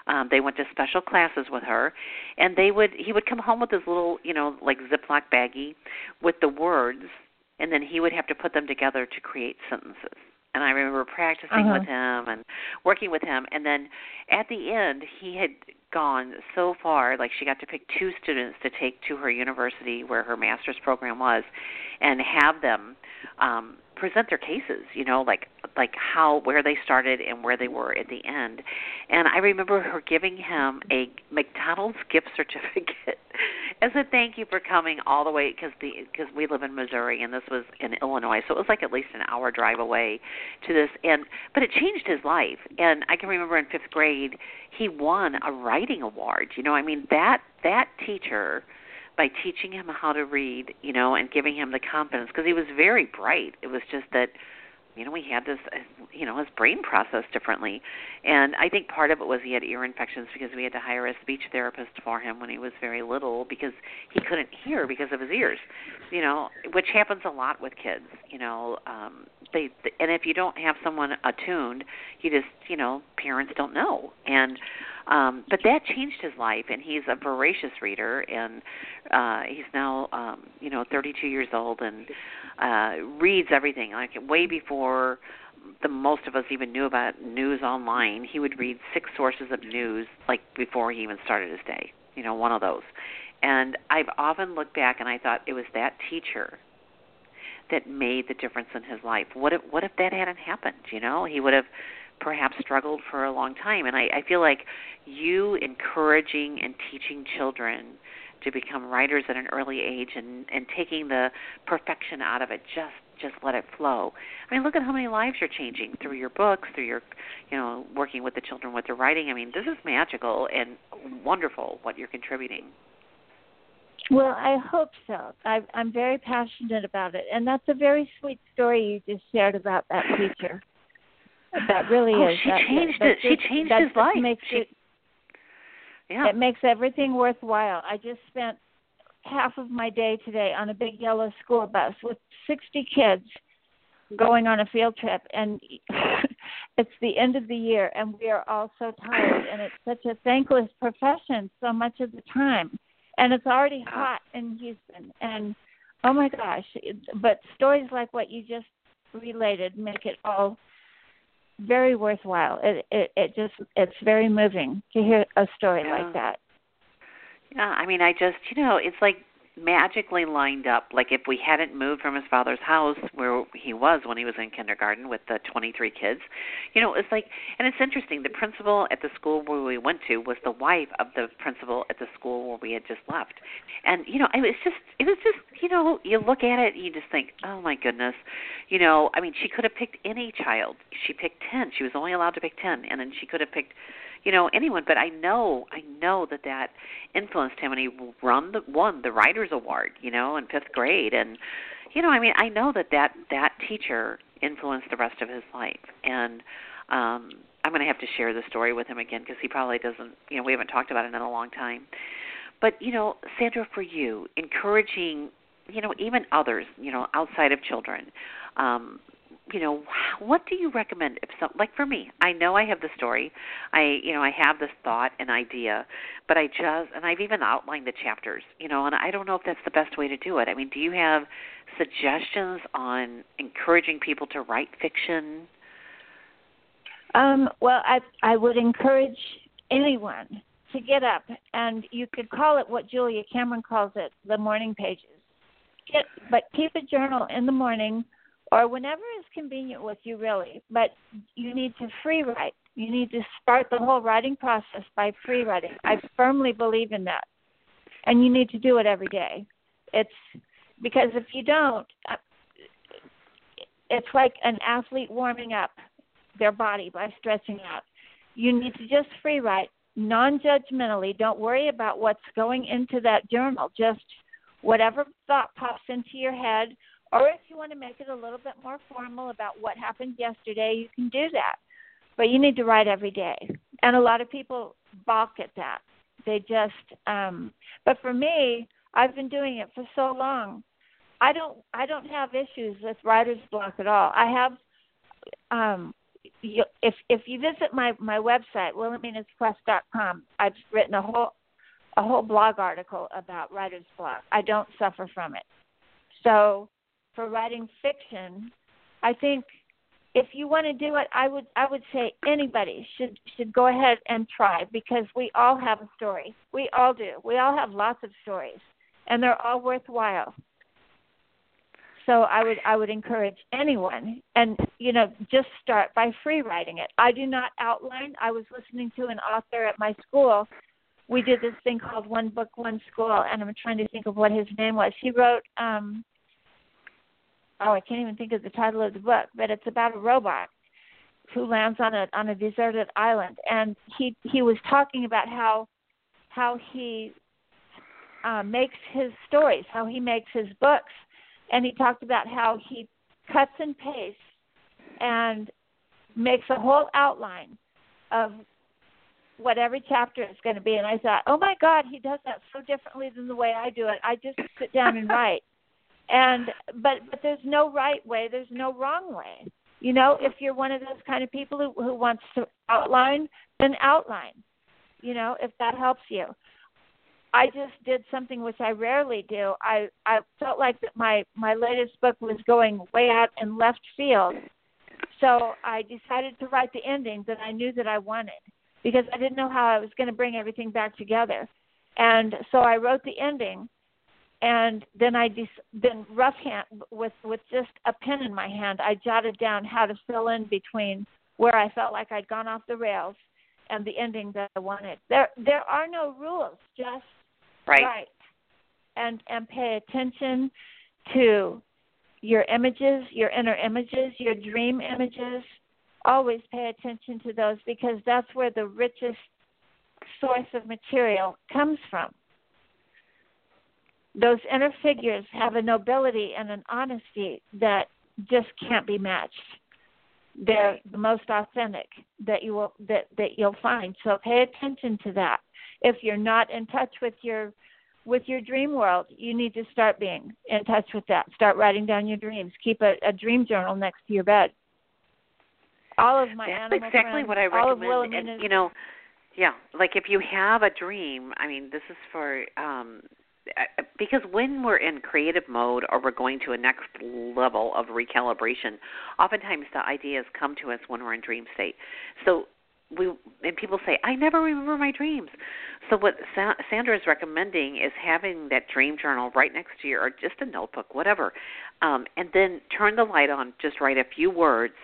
um, they went to special classes with her, and they would he would come home with his little you know like Ziploc baggie with the words, and then he would have to put them together to create sentences. And I remember practicing uh-huh. with him and working with him, and then at the end he had gone so far like she got to pick two students to take to her university where her master's program was and have them um present their cases you know like like how where they started and where they were at the end. And i remember her giving him a mcdonald's gift certificate (laughs) as a thank you for coming all the way because the because we live in missouri and this was in illinois. So it was like at least an hour drive away to this. And but it changed his life. And i can remember in fifth grade he won a writing award you know i mean that that teacher by teaching him how to read, you know, and giving him the confidence because he was very bright. It was just that you know, we had this, you know, his brain processed differently. And I think part of it was he had ear infections because we had to hire a speech therapist for him when he was very little because he couldn't hear because of his ears, you know, which happens a lot with kids, you know. Um, they, and if you don't have someone attuned, you just, you know, parents don't know. And, um, but that changed his life, and he's a voracious reader, and uh, he's now, um, you know, 32 years old, and uh, reads everything. Like way before the most of us even knew about news online, he would read six sources of news, like before he even started his day. You know, one of those. And I've often looked back, and I thought it was that teacher that made the difference in his life. What if what if that hadn't happened? You know, he would have perhaps struggled for a long time. And I, I feel like you encouraging and teaching children to become writers at an early age and and taking the perfection out of it just just let it flow i mean look at how many lives you're changing through your books through your you know working with the children with their writing i mean this is magical and wonderful what you're contributing well, I hope so. I, I'm very passionate about it, and that's a very sweet story you just shared about that teacher. That really oh, is. She that, changed that it. She changed his life. Makes she, it, yeah. It makes everything worthwhile. I just spent half of my day today on a big yellow school bus with 60 kids going on a field trip and (laughs) it's the end of the year and we are all so tired and it's such a thankless profession so much of the time and it's already hot in Houston and oh my gosh but stories like what you just related make it all very worthwhile it it, it just it's very moving to hear a story yeah. like that yeah i mean i just you know it's like magically lined up like if we hadn't moved from his father's house where he was when he was in kindergarten with the 23 kids you know it's like and it's interesting the principal at the school where we went to was the wife of the principal at the school where we had just left. And you know it was just it was just you know you look at it and you just think oh my goodness. You know i mean she could have picked any child. She picked 10 she was only allowed to pick 10 and then she could have picked you know anyone but i know i know that that influenced him and he won the won the writers award you know in fifth grade. And you know i mean i know that that that teacher influenced the rest of his life. And um i'm going to have to share the story with him again because he probably doesn't you know we haven't talked about it in a long time. But you know sandra for you encouraging you know even others you know outside of children um you know what do you recommend if some like for me i know i have the story i you know i have this thought and idea but i just and i've even outlined the chapters you know and i don't know if that's the best way to do it. I mean do you have suggestions on encouraging people to write fiction? Um well i i would encourage anyone to get up and you could call it what julia cameron calls it the morning pages. Get but keep a journal in the morning or whenever is convenient with you, really. But you need to free write. You need to start the whole writing process by free writing. I firmly believe in that. And you need to do it every day. It's because if you don't, uh, it's like an athlete warming up their body by stretching out. You need to just free write non judgmentally. Don't worry about what's going into that journal. Just whatever thought pops into your head or if you want to make it a little bit more formal about what happened yesterday, you can do that. But you need to write every day. And a lot of people balk at that. They just um but for me, I've been doing it for so long. I don't I don't have issues with writer's block at all. I have um you, if if you visit my my website willowmenaquest.com, I've written a whole a whole blog article about writer's block. I don't suffer from it. So for writing fiction, I think if you want to do it, I would I would say anybody should should go ahead and try because we all have a story. We all do. We all have lots of stories, and they're all worthwhile. So I would I would encourage anyone, and you know, just start by free writing it. I do not outline. I was listening to an author at my school. We did this thing called One Book One School, and I'm trying to think of what his name was. He wrote um, oh, I can't even think of the title of the book, but it's about a robot who lands on a on a deserted island, and he he was talking about how how he uh, makes his stories, how he makes his books, and he talked about how he cuts and pastes and makes a whole outline of what every chapter is going to be. And I thought, oh my God, he does that so differently than the way I do it. I just sit down and (laughs) write and but but there's no right way there's no wrong way. You know if you're one of those kind of people who who wants to outline then outline you know if that helps you. I just did something which i rarely do. I i felt like that my my latest book was going way out in left field. So i decided to write the ending that i knew that i wanted because i didn't know how i was going to bring everything back together. And so i wrote the ending and then I just then rough hand with with just a pen in my hand, I jotted down how to fill in between where I felt like I'd gone off the rails and the ending that I wanted. There there are no rules, just right. right. And and pay attention to your images, your inner images, your dream images. Always pay attention to those because that's where the richest source of material comes from those inner figures have a nobility and an honesty that just can't be matched. They're the most authentic that you will that that you'll find. So pay attention to that. If you're not in touch with your with your dream world, you need to start being in touch with that. Start writing down your dreams. Keep a, a dream journal next to your bed. All of my That's animal exactly friends, what I all of recommend. And you know, yeah, like if you have a dream, I mean, this is for um because when we're in creative mode or we're going to a next level of recalibration, oftentimes the ideas come to us when we're in dream state. So we and people say, "I never remember my dreams." So what Sa- Sandra is recommending is having that dream journal right next to you, or just a notebook, whatever, um, and then turn the light on. Just write a few words,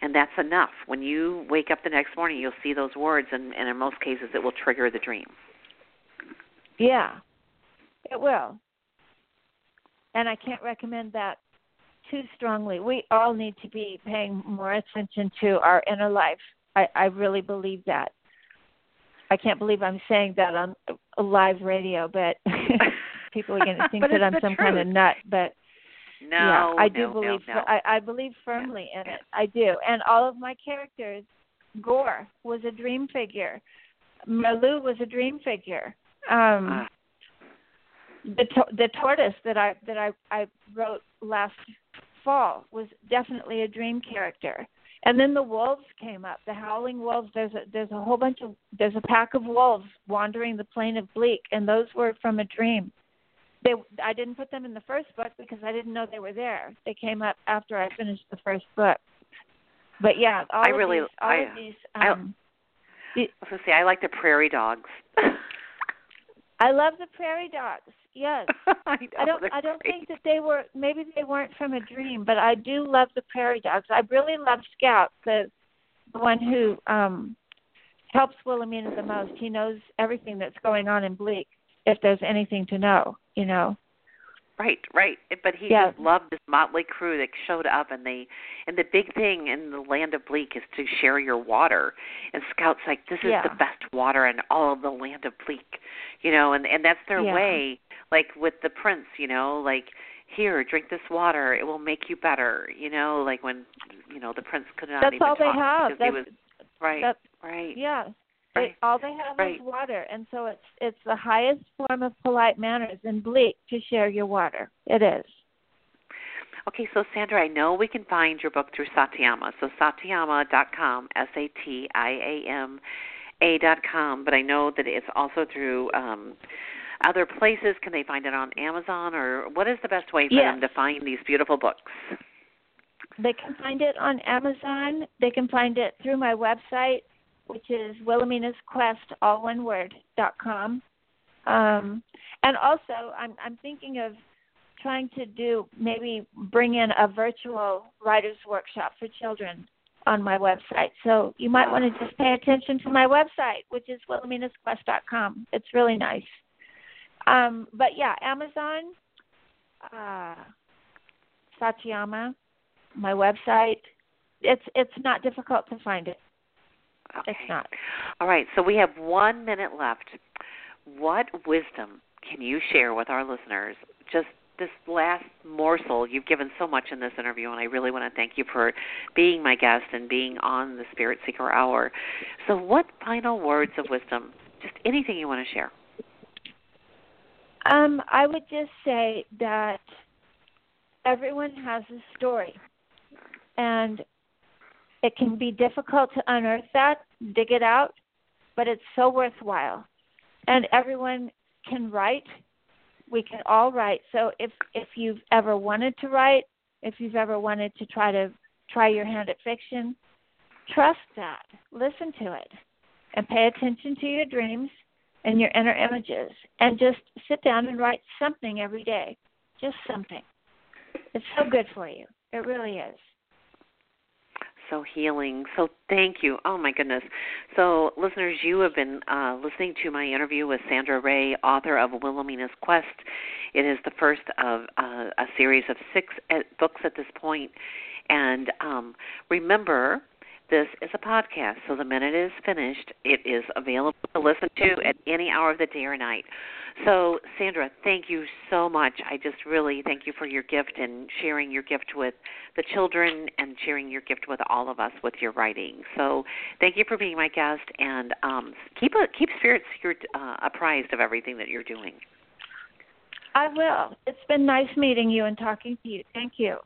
and that's enough. When you wake up the next morning, you'll see those words, and, and in most cases, it will trigger the dream. Yeah, it will. And I can't recommend that too strongly. We all need to be paying more attention to our inner life. I, I really believe that. I can't believe I'm saying that on a live radio, but (laughs) people are going (laughs) to think that I'm some kind of nut. But No, yeah, I do no, believe no, no. I, I believe firmly in it. I do, and all of my characters. Gore was a dream figure. Merloo was a dream figure. Um, Ah. The to- the tortoise that I that I I wrote last fall was definitely a dream character. And then the wolves came up, the howling wolves. There's a there's a whole bunch of there's a pack of wolves wandering the plain of Bleak, and those were from a dream. They I didn't put them in the first book because I didn't know they were there. They came up after I finished the first book. But yeah, all I of really- these, all I- of these. I- Um, I was going to say I like the prairie dogs. (laughs) I love the prairie dogs. Yes. (laughs) I, know, I don't I don't great. think that they were maybe they weren't from a dream, but I do love the prairie dogs. I really love Scout, the the one who um helps Willowmena the most. He knows everything that's going on in Bleak, if there's anything to know, you know. Right, right. But he Yeah. just loved this motley crew that showed up, and they and the big thing in the land of Bleak is to share your water. And Scout's like, this is Yeah. the best water in all of the land of Bleak, you know, and and that's their Yeah. way. Like with the prince, you know, like here, drink this water, it will make you better, you know, like when you know the prince could not That's even all they have. because he That's was right, that's right, yeah. Right. It, all they have Right. is water, and so it's it's the highest form of polite manners in Bleak to share your water. It is. Okay, so Sandra, I know we can find your book through Satiama. So satiama.com, S A T I A M A dot com, but I know that it's also through um other places. Can they find it on Amazon or what is the best way for Yes. them to find these beautiful books? They can find it on Amazon. They can find it through my website, which is Willowmena's Quest, all one word, dot com. Um, and also, I'm I'm thinking of trying to do maybe bring in a virtual writers workshop for children on my website. So you might want to just pay attention to my website, which is willowmenasquest.com. It's really nice. Um, but yeah, Amazon, uh, Satiama, my website. It's it's not difficult to find it. Okay. It's not. All right, so we have one minute left. What wisdom can you share with our listeners? Just this last morsel, you've given so much in this interview, and I really want to thank you for being my guest and being on the Spirit Seeker Hour. So, what final words of wisdom, just anything you want to share? Um, I would just say that everyone has a story, and it can be difficult to unearth that, dig it out, but it's so worthwhile. And everyone can write. We can all write. So if if you've ever wanted to write, if you've ever wanted to try to try your hand at fiction, trust that. Listen to it, and pay attention to your dreams and your inner images and just sit down and write something every day. Just something. It's so good for you. It really is. So healing. So thank you. Oh my goodness. So listeners, you have been uh, listening to my interview with Sandra Rhea, author of Willowmena's Quest. It is the first of uh, a series of six uh, books at this point. And um, remember this is a podcast, so the minute it is finished, it is available to listen to at any hour of the day or night. So, Sandra, thank you so much. I just really thank you for your gift and sharing your gift with the children and sharing your gift with all of us with your writing. So, thank you for being my guest, and um, keep a, keep Spirit Seeker uh, apprised of everything that you're doing. I will. It's been nice meeting you and talking to you. Thank you.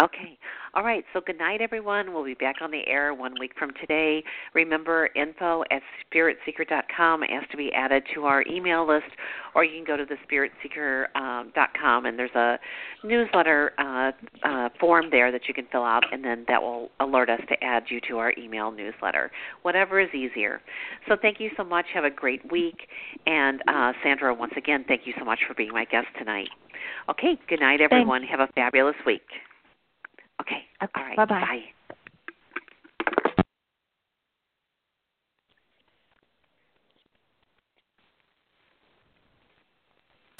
Okay. All right. So good night, everyone. We'll be back on the air one week from today. Remember, info at spiritseeker.com has to be added to our email list, or you can go to the spiritseeker.com and there's a newsletter uh, uh, form there that you can fill out, and then that will alert us to add you to our email newsletter. Whatever is easier. So thank you so much. Have a great week. And uh, Sandra, once again, thank you so much for being my guest tonight. Okay. Good night, everyone. Thanks. Have a fabulous week. Okay. okay. All right. Bye-bye. Bye.